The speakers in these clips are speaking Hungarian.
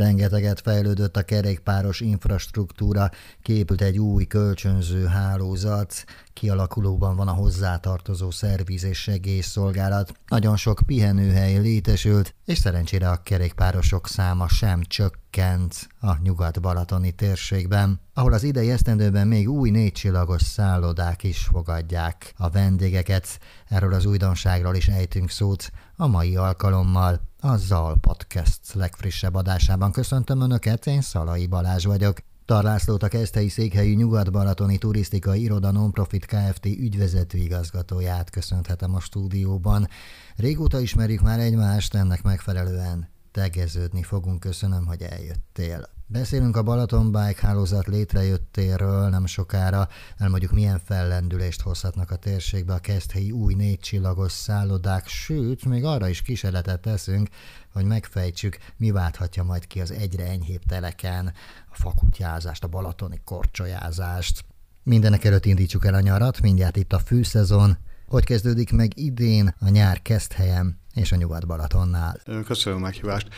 Rengeteget fejlődött a kerékpáros infrastruktúra, képült egy új kölcsönző hálózat, kialakulóban van a hozzátartozó szerviz és segélyszolgálat, nagyon sok pihenőhely létesült, és szerencsére a kerékpárosok száma sem csökkent a nyugat-balatoni térségben, ahol az idei esztendőben még új négycsillagos szállodák is fogadják a vendégeket. Erről az újdonságról is ejtünk szót a mai alkalommal. A ZAL Podcast legfrissebb adásában köszöntöm Önöket, én Szalai Balázs vagyok. Tarlászlót a Keszthelyi Székhelyű Nyugat-Balatoni Turisztikai Iroda Nonprofit Kft. ügyvezető igazgatóját köszönhetem a stúdióban. Régóta ismerjük már egymást, ennek megfelelően tegeződni fogunk. Köszönöm, hogy eljöttél. Beszélünk a Balaton Bike hálózat létrejöttéről nem sokára, elmondjuk milyen fellendülést hozhatnak a térségbe a keszthelyi új négy csillagos szállodák, sőt, még arra is kísérletet teszünk, hogy megfejtsük, mi válthatja majd ki az egyre enyhébb teleken a fakutyázást, a balatoni korcsolyázást. Mindenek előtt indítsuk el a nyarat, mindjárt itt a főszezon, hogy kezdődik meg idén a nyár kezdhelyem és a Nyugat-Balatonnál. Köszönöm a meghívást.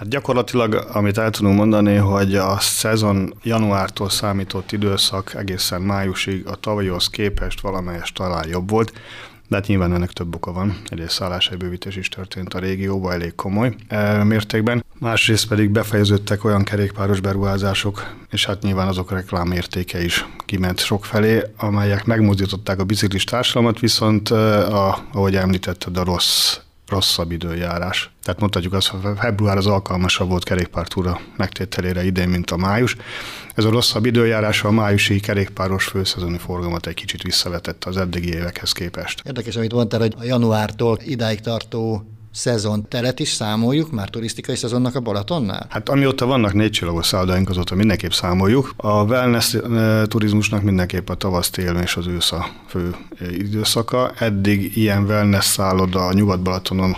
Hát gyakorlatilag, amit el tudunk mondani, hogy a szezon januártól számított időszak egészen májusig a tavalyhoz képest valamelyest talán jobb volt, de hát nyilván ennek több oka van. Egyrészt szálláshely is történt a régióban elég komoly e, mértékben. Másrészt pedig befejeződtek olyan kerékpáros beruházások, és hát nyilván azok reklámértéke is kiment sok felé, amelyek megmozdították a biciklis társadalmat, viszont e, a, ahogy említetted, a rossz rosszabb időjárás. Tehát mondhatjuk azt, hogy február az alkalmasabb volt kerékpártúra megtételére idén, mint a május. Ez a rosszabb időjárás a májusi kerékpáros főszezoni forgalmat egy kicsit visszavetette az eddigi évekhez képest. Érdekes, amit mondtál, hogy a januártól idáig tartó szezon teret is számoljuk, már turisztikai szezonnak a Balatonnál? Hát amióta vannak négy csillagos szállodáink, azóta mindenképp számoljuk. A wellness eh, turizmusnak mindenképp a tavasz, tél és az ősz a fő eh, időszaka. Eddig ilyen wellness szálloda a Nyugat-Balatonon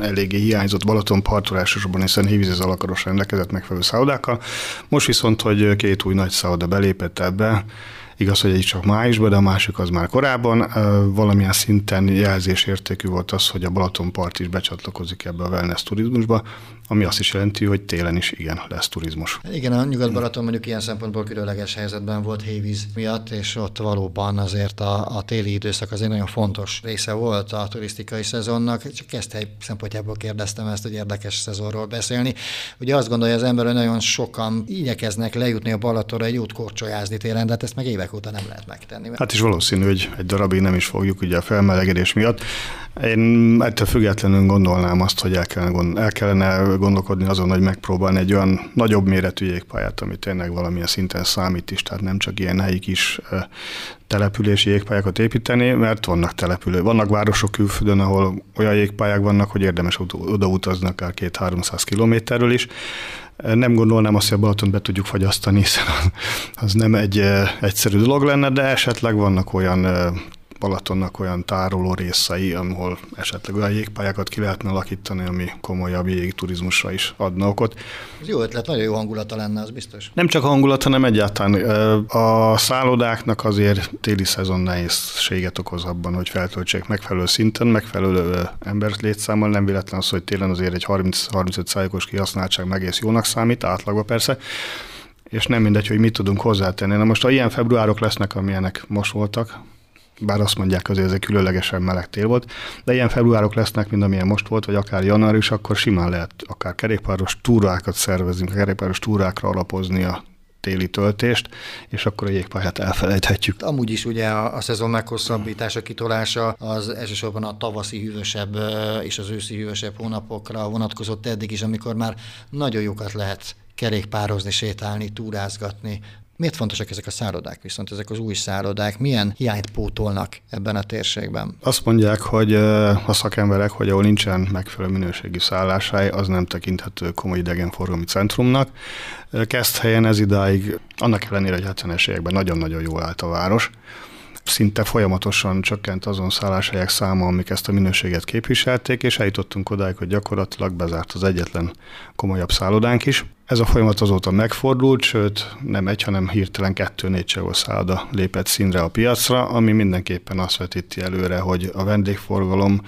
eléggé hiányzott Balaton parton elsősorban, hiszen Hívíz alakaros rendelkezett megfelelő szállodákkal. Most viszont, hogy két új nagy szálloda belépett ebbe, Igaz, hogy egy csak májusban, de a másik az már korábban. Valamilyen szinten jelzésértékű volt az, hogy a Balatonpart is becsatlakozik ebbe a wellness turizmusba, ami azt is jelenti, hogy télen is igen, lesz turizmus. Igen, a Nyugat-Balaton mondjuk ilyen szempontból különleges helyzetben volt hévíz miatt, és ott valóban azért a, a téli időszak azért nagyon fontos része volt a turisztikai szezonnak. Csak ezt egy szempontjából kérdeztem ezt, hogy érdekes szezonról beszélni. Ugye azt gondolja az ember, hogy nagyon sokan igyekeznek lejutni a Balatonra egy jót korcsolyázni télen, de hát ezt meg évek óta nem lehet megtenni. Hát is valószínű, hogy egy darabig nem is fogjuk ugye a felmelegedés miatt. Én ettől függetlenül gondolnám azt, hogy el kellene, el kellene gondolkodni azon, hogy megpróbálni egy olyan nagyobb méretű jégpályát, ami tényleg valamilyen szinten számít is, tehát nem csak ilyen helyi kis települési jégpályákat építeni, mert vannak települő, vannak városok külföldön, ahol olyan jégpályák vannak, hogy érdemes odautazni akár két-háromszáz kilométerről is. Nem gondolnám azt, hogy a Balaton be tudjuk fagyasztani, hiszen az nem egy egyszerű dolog lenne, de esetleg vannak olyan Balatonnak olyan tároló részei, ahol esetleg olyan jégpályákat ki lehetne alakítani, ami komolyabb jégturizmusra is adna okot. Ez jó ötlet, nagyon jó hangulata lenne, az biztos. Nem csak hangulat, hanem egyáltalán a szállodáknek azért téli szezon nehézséget okoz abban, hogy feltöltsék megfelelő szinten, megfelelő ember létszámmal, nem véletlen az, hogy télen azért egy 30-35 százalékos kihasználtság egész jónak számít, átlagban persze, és nem mindegy, hogy mit tudunk hozzátenni. Na most, ha ilyen februárok lesznek, amilyenek most voltak, bár azt mondják azért, ez egy különlegesen meleg tél volt, de ilyen februárok lesznek, mint amilyen most volt, vagy akár január is, akkor simán lehet akár kerékpáros túrákat szervezünk, kerékpáros túrákra alapozni a téli töltést, és akkor a jégpályát elfelejthetjük. Amúgy is ugye a, a szezon meghosszabbítása, kitolása az elsősorban a tavaszi hűvösebb és az őszi hűvösebb hónapokra vonatkozott eddig is, amikor már nagyon jókat lehet kerékpározni, sétálni, túrázgatni, Miért fontosak ezek a szállodák, viszont ezek az új szállodák? Milyen hiányt pótolnak ebben a térségben? Azt mondják, hogy a szakemberek, hogy ahol nincsen megfelelő minőségi szálláshely, az nem tekinthető komoly idegenforgalmi centrumnak. Kezd helyen ez idáig, annak ellenére, hogy 70-es években nagyon-nagyon jól állt a város, szinte folyamatosan csökkent azon szálláshelyek száma, amik ezt a minőséget képviselték, és eljutottunk odáig, hogy gyakorlatilag bezárt az egyetlen komolyabb szállodánk is. Ez a folyamat azóta megfordult, sőt nem egy, hanem hirtelen kettő-négy csehol szálloda lépett színre a piacra, ami mindenképpen azt vetíti előre, hogy a vendégforgalom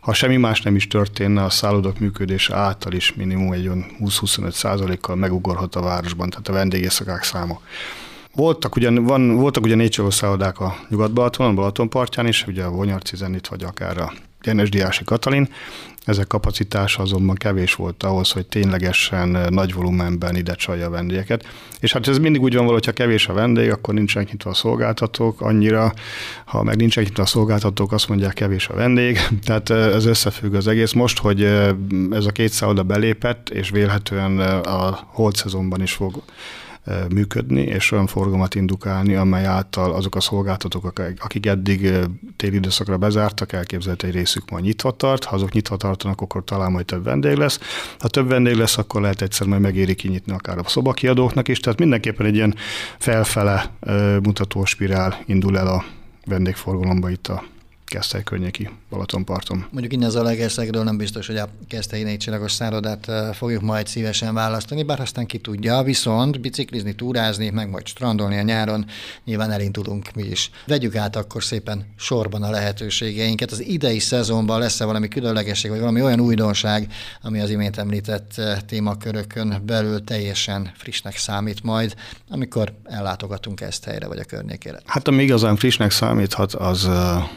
ha semmi más nem is történne, a szállodok működése által is minimum egy 20-25 százalékkal megugorhat a városban, tehát a vendégészakák száma. Voltak ugyan, van, voltak ugye négy szállodák a Nyugat-Balatonon, Balatonpartján is, ugye a Vonyarci Zenit, vagy akár a Genes Diási Katalin. Ezek kapacitása azonban kevés volt ahhoz, hogy ténylegesen nagy volumenben ide csalja a vendégeket. És hát ez mindig úgy van valahogy, ha kevés a vendég, akkor nincsenek nyitva a szolgáltatók annyira, ha meg nincsenek nyitva a szolgáltatók, azt mondják kevés a vendég. Tehát ez összefügg az egész. Most, hogy ez a két szálloda belépett, és vélhetően a holt szezonban is fog működni, és olyan forgalmat indukálni, amely által azok a szolgáltatók, akik eddig téli időszakra bezártak, elképzelhető egy részük majd nyitva tart. Ha azok nyitva tartanak, akkor talán majd több vendég lesz. Ha több vendég lesz, akkor lehet egyszer majd megéri kinyitni akár a szobakiadóknak is. Tehát mindenképpen egy ilyen felfele mutató spirál indul el a vendégforgalomba itt a Keszthely környéki Balatonparton. Mondjuk innen az Alegerszegről nem biztos, hogy a Keszthelyi négycsillagos szállodát fogjuk majd szívesen választani, bár aztán ki tudja, viszont biciklizni, túrázni, meg majd strandolni a nyáron, nyilván elindulunk mi is. Vegyük át akkor szépen sorban a lehetőségeinket. Az idei szezonban lesz-e valami különlegesség, vagy valami olyan újdonság, ami az imént említett témakörökön belül teljesen frissnek számít majd, amikor ellátogatunk ezt helyre, vagy a környékére? Hát ami igazán frissnek számíthat, az a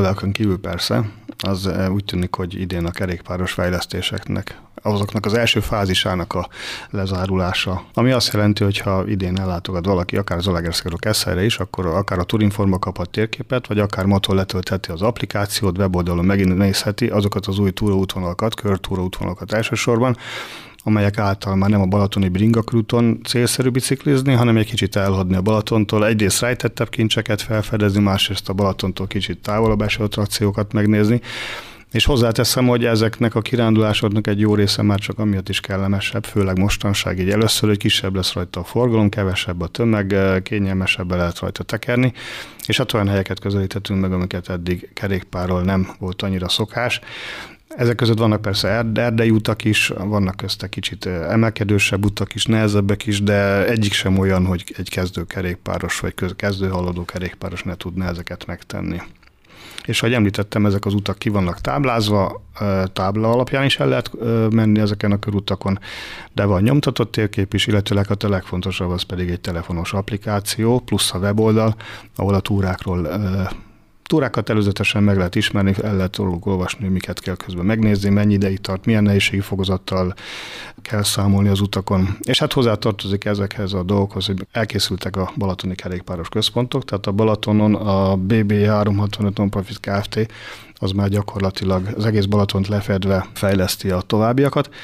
szállodákon kívül persze, az eh, úgy tűnik, hogy idén a kerékpáros fejlesztéseknek azoknak az első fázisának a lezárulása. Ami azt jelenti, hogy ha idén ellátogat valaki, akár az Olegerszegről Keszhelyre is, akkor akár a Turinforma kaphat térképet, vagy akár motor letöltheti az applikációt, weboldalon megint nézheti azokat az új túraútvonalakat, körtúraútvonalakat elsősorban, amelyek által már nem a balatoni bringakruton célszerű biciklizni, hanem egy kicsit elhodni a Balatontól, egyrészt rejtettebb kincseket felfedezni, másrészt a Balatontól kicsit távolabb eső attrakciókat megnézni. És hozzáteszem, hogy ezeknek a kirándulásoknak egy jó része már csak amiatt is kellemesebb, főleg mostanság így először, hogy kisebb lesz rajta a forgalom, kevesebb a tömeg, kényelmesebb lehet rajta tekerni, és hát olyan helyeket közelíthetünk meg, amiket eddig kerékpárról nem volt annyira szokás. Ezek között vannak persze erdei utak is, vannak közte kicsit emelkedősebb utak is, nehezebbek is, de egyik sem olyan, hogy egy kezdő kerékpáros vagy kezdő haladó kerékpáros ne tudna ezeket megtenni. És ahogy említettem, ezek az utak ki vannak táblázva, tábla alapján is el lehet menni ezeken a körutakon, de van nyomtatott térkép is, illetőleg a legfontosabb az pedig egy telefonos applikáció, plusz a weboldal, ahol a túrákról túrákat előzetesen meg lehet ismerni, el lehet olvasni, miket kell közben megnézni, mennyi ideig tart, milyen nehézségi fokozattal kell számolni az utakon. És hát hozzá tartozik ezekhez a dolgokhoz, hogy elkészültek a balatoni kerékpáros központok, tehát a Balatonon a BB365 Nonprofit Kft. az már gyakorlatilag az egész Balatont lefedve fejleszti a továbbiakat.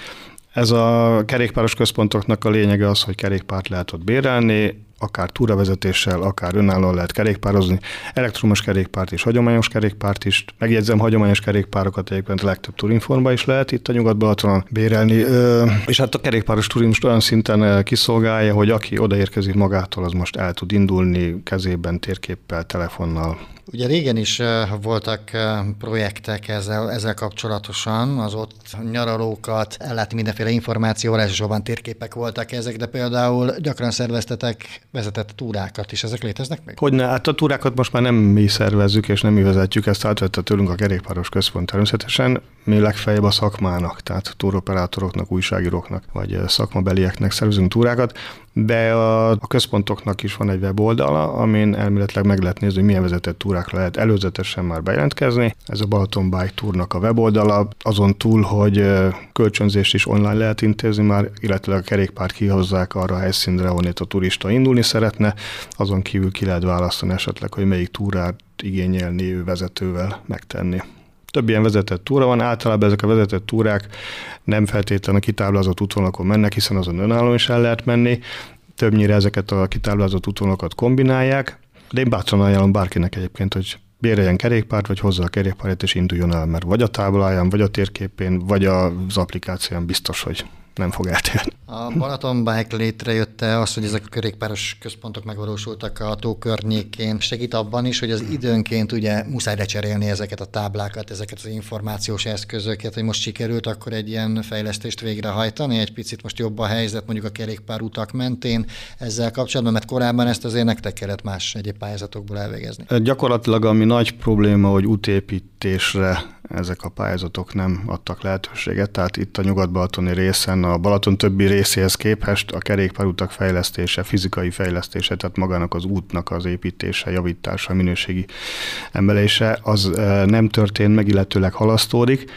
Ez a kerékpáros központoknak a lényege az, hogy kerékpárt lehet ott bérelni, akár túravezetéssel, akár önállóan lehet kerékpározni, elektromos kerékpárt és hagyományos kerékpárt is. Megjegyzem, hagyományos kerékpárokat egyébként a legtöbb turinformba is lehet itt a Nyugat-Balatonon bérelni, és hát a kerékpáros turizmus olyan szinten kiszolgálja, hogy aki odaérkezik magától, az most el tud indulni kezében, térképpel, telefonnal, Ugye régen is voltak projektek ezzel, ezzel kapcsolatosan, az ott nyaralókat, ellátni mindenféle információval, elsősorban térképek voltak ezek, de például gyakran szerveztetek vezetett túrákat is, ezek léteznek még? Hogyne, hát a túrákat most már nem mi szervezzük, és nem mi vezetjük, ezt átvette tőlünk a kerékpáros központ természetesen, mi legfeljebb a szakmának, tehát túroperátoroknak, újságíróknak, vagy szakmabelieknek szervezünk túrákat, de a, központoknak is van egy weboldala, amin elméletileg meg lehet nézni, hogy milyen vezetett túrákra lehet előzetesen már bejelentkezni. Ez a Balaton Bike Tournak a weboldala, azon túl, hogy kölcsönzést is online lehet intézni már, illetve a kerékpárt kihozzák arra a helyszínre, ahol a turista indulni szeretne, azon kívül ki lehet választani esetleg, hogy melyik túrát igényelni ő vezetővel megtenni több ilyen vezetett túra van, általában ezek a vezetett túrák nem feltétlenül kitáblázott útvonalakon mennek, hiszen azon önálló is el lehet menni, többnyire ezeket a kitáblázott útvonalakat kombinálják, de én bátran ajánlom bárkinek egyébként, hogy béreljen kerékpárt, vagy hozzá a kerékpárt, és induljon el, mert vagy a tábláján, vagy a térképén, vagy az applikáción biztos, hogy nem fog eltérni. A Balaton Bike létrejötte az, hogy ezek a kerékpáros központok megvalósultak a tó környékén. Segít abban is, hogy az időnként ugye muszáj lecserélni ezeket a táblákat, ezeket az információs eszközöket, hogy most sikerült akkor egy ilyen fejlesztést végrehajtani, egy picit most jobb a helyzet mondjuk a kerékpár utak mentén ezzel kapcsolatban, mert korábban ezt azért nektek kellett más egyéb pályázatokból elvégezni. Gyakorlatilag ami nagy probléma, hogy útépítésre ezek a pályázatok nem adtak lehetőséget, tehát itt a nyugat-balatoni részen a Balaton többi részéhez képest a kerékpárutak fejlesztése, fizikai fejlesztése, tehát magának az útnak az építése, javítása, minőségi emelése, az eh, nem történt meg, illetőleg halasztódik.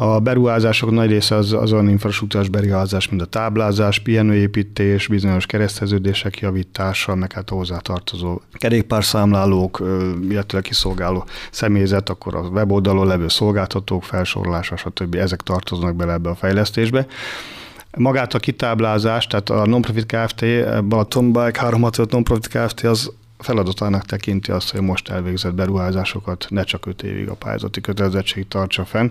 A beruházások nagy része az, az olyan infrastruktúrás beruházás, mint a táblázás, pihenőépítés, bizonyos kereszteződések javítása, meg hát hozzátartozó kerékpárszámlálók, illetve kiszolgáló személyzet, akkor a weboldalon levő szolgáltatók felsorolása, stb. ezek tartoznak bele ebbe a fejlesztésbe. Magát a kitáblázást, tehát a Nonprofit Kft. Balaton Bike 365 Nonprofit Kft. az feladatának tekinti azt, hogy most elvégzett beruházásokat ne csak 5 évig a pályázati kötelezettség tartsa fenn,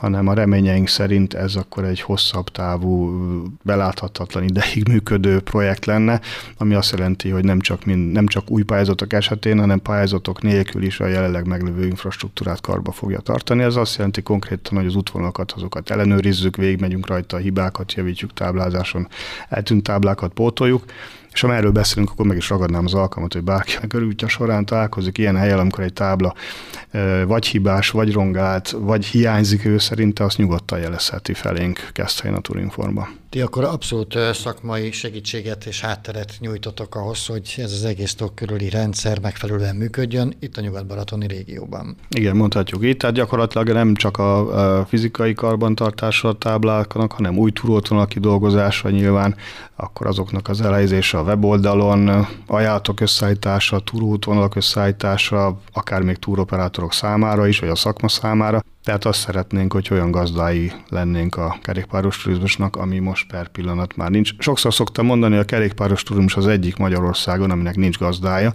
hanem a reményeink szerint ez akkor egy hosszabb távú, beláthatatlan ideig működő projekt lenne, ami azt jelenti, hogy nem csak, mind, nem csak új pályázatok esetén, hanem pályázatok nélkül is a jelenleg meglévő infrastruktúrát karba fogja tartani. Ez azt jelenti konkrétan, hogy az útvonalakat, azokat ellenőrizzük, végigmegyünk rajta, a hibákat javítjuk táblázáson, eltűnt táblákat pótoljuk, és ha erről beszélünk, akkor meg is ragadnám az alkalmat, hogy bárki a körülútja során találkozik ilyen helyen, amikor egy tábla vagy hibás, vagy rongált, vagy hiányzik ő szerinte, azt nyugodtan jelezheti felénk Keszthelyen a Turinformba. Ti akkor abszolút szakmai segítséget és hátteret nyújtotok ahhoz, hogy ez az egész körüli rendszer megfelelően működjön itt a Nyugat-Balatoni régióban. Igen, mondhatjuk így, tehát gyakorlatilag nem csak a fizikai karbantartása a tábláknak, hanem új túrótvonal kidolgozása nyilván, akkor azoknak az elhelyezése a weboldalon, ajánlatok összeállítása, túrótvonalak összeállítása, akár még túroperátorok számára is, vagy a szakma számára. Tehát azt szeretnénk, hogy olyan gazdái lennénk a kerékpáros turizmusnak, ami most per pillanat már nincs. Sokszor szoktam mondani, hogy a kerékpáros turizmus az egyik Magyarországon, aminek nincs gazdája,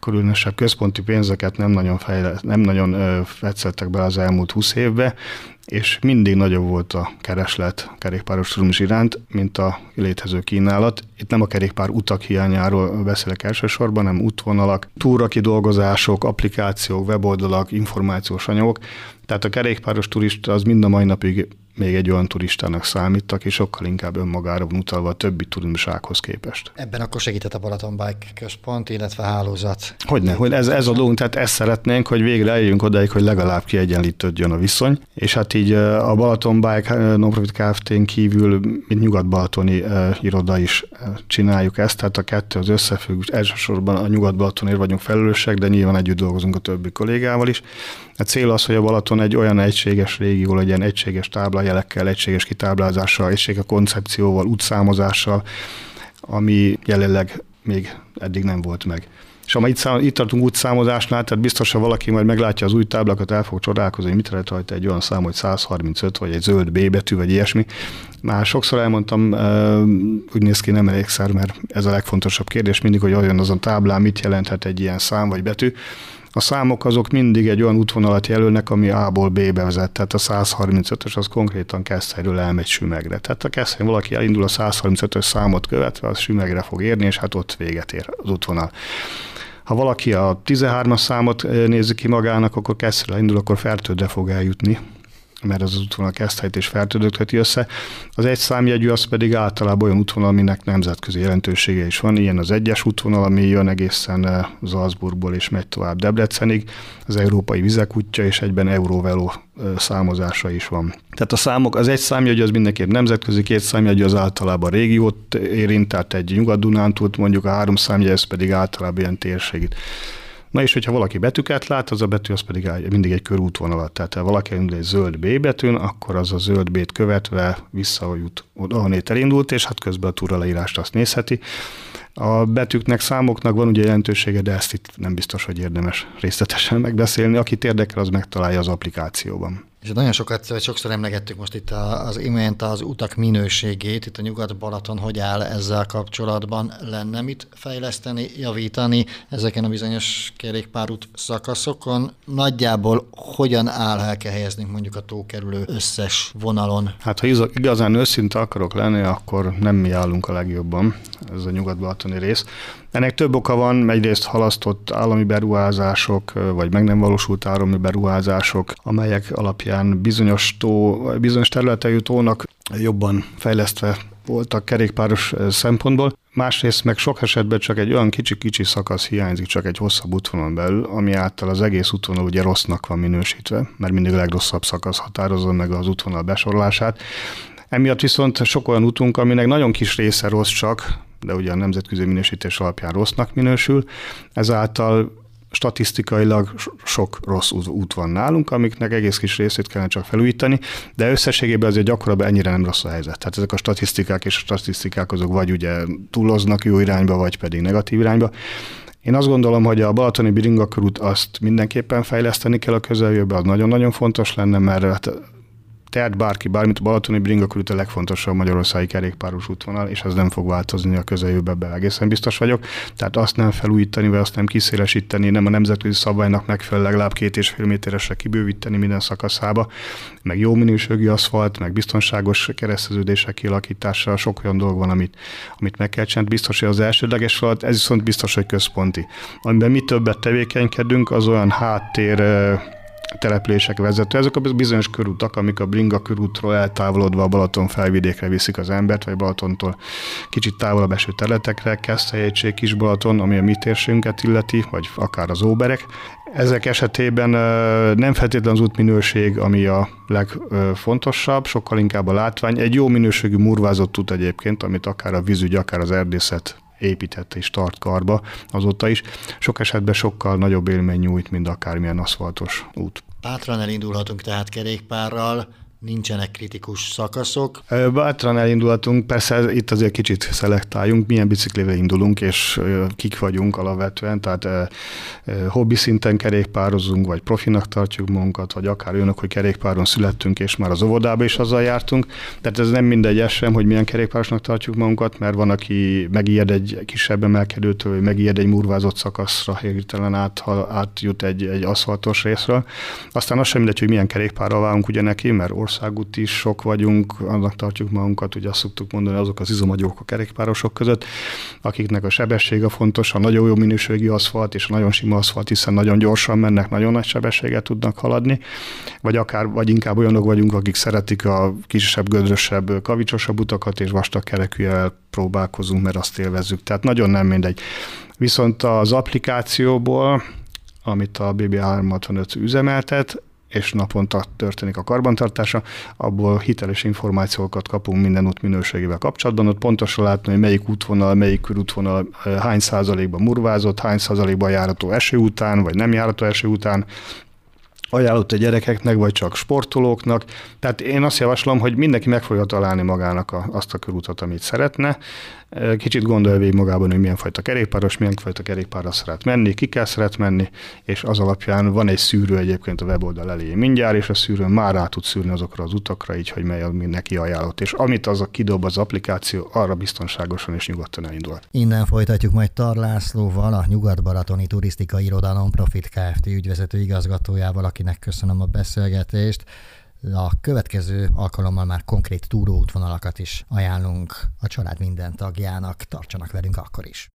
különösebb központi pénzeket nem nagyon, fejle, nem nagyon fetszettek be az elmúlt 20 évbe, és mindig nagyobb volt a kereslet kerékpáros turizmus iránt, mint a létező kínálat. Itt nem a kerékpár utak hiányáról beszélek elsősorban, hanem útvonalak, túrakidolgozások, applikációk, weboldalak, információs anyagok. Tehát a kerékpáros turista az mind a mai napig még egy olyan turistának számít, aki sokkal inkább önmagára van utalva a többi turizmusághoz képest. Ebben akkor segített a Balaton Bike központ, illetve hálózat. Hogyne, hogy ez, ez a dolgunk, tehát ezt szeretnénk, hogy végre eljünk odáig, hogy legalább kiegyenlítődjön a viszony, és hát így a Balaton Bike Nonprofit Kft-n kívül, mint nyugat-balatoni uh, iroda is csináljuk ezt, tehát a kettő az összefügg, elsősorban a nyugat-balatonért vagyunk felelősek, de nyilván együtt dolgozunk a többi kollégával is. A cél az, hogy a Balaton egy olyan egységes régió legyen, egységes táblajelekkel, egységes kitáblázással, egységes koncepcióval, útszámozással, ami jelenleg még eddig nem volt meg. És ha itt, szám, itt tartunk útszámozásnál, tehát biztos, ha valaki majd meglátja az új táblákat, el fog csodálkozni, hogy mit lehet rajta egy olyan szám, hogy 135, vagy egy zöld B betű, vagy ilyesmi. Már sokszor elmondtam, úgy néz ki nem elégszer, mert ez a legfontosabb kérdés mindig, hogy olyan azon táblán mit jelenthet egy ilyen szám vagy betű. A számok azok mindig egy olyan útvonalat jelölnek, ami A-ból B-be vezet, tehát a 135-ös az konkrétan Keszthelyről elmegy Sümegre. Tehát a Keszthely valaki elindul a 135-ös számot követve, az Sümegre fog érni, és hát ott véget ér az útvonal. Ha valaki a 13-as számot nézi ki magának, akkor Keszthelyről indul, akkor Fertődre fog eljutni, mert az, az útvonal Keszthelyt és Fertődöt össze. Az egy számjegyű az pedig általában olyan útvonal, aminek nemzetközi jelentősége is van. Ilyen az egyes útvonal, ami jön egészen Salzburgból és megy tovább Debrecenig. Az Európai Vizek és egyben Euróveló számozása is van. Tehát a számok, az egy számjegy az mindenképp nemzetközi, két számjegy az általában régiót érint, tehát egy Nyugat-Dunántúlt, mondjuk a három számjegy, ez pedig általában ilyen térségét. Na és hogyha valaki betűket lát, az a betű az pedig mindig egy körútvonalat. Tehát ha valaki indul egy zöld B betűn, akkor az a zöld B-t követve visszajut oda, ahonnét elindult, és hát közben a túra leírást azt nézheti. A betűknek, számoknak van ugye jelentősége, de ezt itt nem biztos, hogy érdemes részletesen megbeszélni. Akit érdekel, az megtalálja az applikációban. És nagyon sokat, vagy sokszor emlegettük most itt az imént az utak minőségét, itt a Nyugat-Balaton hogy áll ezzel kapcsolatban? Lenne mit fejleszteni, javítani ezeken a bizonyos kerékpárút szakaszokon? Nagyjából hogyan áll, el kell helyezni mondjuk a tókerülő összes vonalon? Hát ha igazán őszinte akarok lenni, akkor nem mi állunk a legjobban, ez a nyugat-balatoni rész. Ennek több oka van, egyrészt halasztott állami beruházások, vagy meg nem valósult állami beruházások, amelyek alapján bizonyos, tó, bizonyos területei tónak jobban fejlesztve voltak kerékpáros szempontból. Másrészt meg sok esetben csak egy olyan kicsi-kicsi szakasz hiányzik, csak egy hosszabb útvonalon belül, ami által az egész útvonal ugye rossznak van minősítve, mert mindig a legrosszabb szakasz határozza meg az útvonal besorolását. Emiatt viszont sok olyan útunk, aminek nagyon kis része rossz csak, de ugye a nemzetközi minősítés alapján rossznak minősül, ezáltal statisztikailag sok rossz út van nálunk, amiknek egész kis részét kellene csak felújítani, de összességében azért gyakorlatilag ennyire nem rossz a helyzet. Tehát ezek a statisztikák és a statisztikák azok vagy ugye túloznak jó irányba, vagy pedig negatív irányba. Én azt gondolom, hogy a Balatoni Biringakörút azt mindenképpen fejleszteni kell a közeljövőben, az nagyon-nagyon fontos lenne, mert tehát bárki, bármit a Balatoni Bringa körül a legfontosabb magyarországi kerékpáros útvonal, és ez nem fog változni a közeljövőben, be egészen biztos vagyok. Tehát azt nem felújítani, vagy azt nem kiszélesíteni, nem a nemzetközi szabálynak megfelelő legalább két és fél méteresre kibővíteni minden szakaszába, meg jó minőségű aszfalt, meg biztonságos kereszteződések kialakítása, sok olyan dolog van, amit, amit meg kell csinálni. Biztos, hogy az elsődleges feladat, ez viszont biztos, hogy központi. Amiben mi többet tevékenykedünk, az olyan háttér települések vezető. Ezek a bizonyos körutak, amik a Bringa körútról eltávolodva a Balaton felvidékre viszik az embert, vagy Balatontól kicsit távolabb eső területekre, Keszthelyegység, Kis Balaton, ami a mi térségünket illeti, vagy akár az óberek. Ezek esetében nem feltétlenül az útminőség, ami a legfontosabb, sokkal inkább a látvány. Egy jó minőségű murvázott út egyébként, amit akár a vízügy, akár az erdészet épített és tart karba azóta is. Sok esetben sokkal nagyobb élmény nyújt, mint akármilyen aszfaltos út. Bátran elindulhatunk tehát kerékpárral, nincsenek kritikus szakaszok. Bátran elindulhatunk, persze itt azért kicsit szelektáljunk, milyen biciklivel indulunk, és kik vagyunk alapvetően, tehát hobbi szinten kerékpározunk, vagy profinak tartjuk magunkat, vagy akár olyanok, hogy kerékpáron születtünk, és már az óvodába is azzal jártunk. Tehát ez nem mindegy sem, hogy milyen kerékpárosnak tartjuk magunkat, mert van, aki megijed egy kisebb emelkedőtől, vagy megijed egy murvázott szakaszra, hirtelen át, átjut egy, egy aszfaltos részről. Aztán az sem mindegy, hogy milyen kerékpárral válunk ugye neki, mert országút is sok vagyunk, annak tartjuk magunkat, ugye azt szoktuk mondani, azok az izomagyók a kerékpárosok között, akiknek a sebessége fontos, a nagyon jó minőségű aszfalt és a nagyon sima aszfalt, hiszen nagyon gyorsan mennek, nagyon nagy sebességet tudnak haladni, vagy akár, vagy inkább olyanok vagyunk, akik szeretik a kisebb, gödrösebb, kavicsosabb utakat, és vastag kerekűvel próbálkozunk, mert azt élvezzük. Tehát nagyon nem mindegy. Viszont az applikációból, amit a BB365 üzemeltet, és naponta történik a karbantartása, abból hiteles információkat kapunk minden út minőségével kapcsolatban, ott pontosan látni, hogy melyik útvonal, melyik körútvonal hány százalékban murvázott, hány százalékban járató eső után, vagy nem járató eső után, ajánlott a gyerekeknek, vagy csak sportolóknak. Tehát én azt javaslom, hogy mindenki meg fogja találni magának a, azt a körútat, amit szeretne. Kicsit gondolja végig magában, hogy milyen fajta kerékpáros, milyen fajta kerékpárra szeret menni, ki kell szeret menni, és az alapján van egy szűrő egyébként a weboldal elé mindjárt, és a szűrőn már rá tud szűrni azokra az utakra, így, hogy mely az neki ajánlott. És amit az a kidob az applikáció, arra biztonságosan és nyugodtan elindul. Innen folytatjuk majd Tarlászlóval, a Nyugat-Baratoni Turisztikai Iroda Profit Kft. ügyvezető igazgatójával, akinek köszönöm a beszélgetést. A következő alkalommal már konkrét túróútvonalakat is ajánlunk a család minden tagjának. Tartsanak velünk akkor is.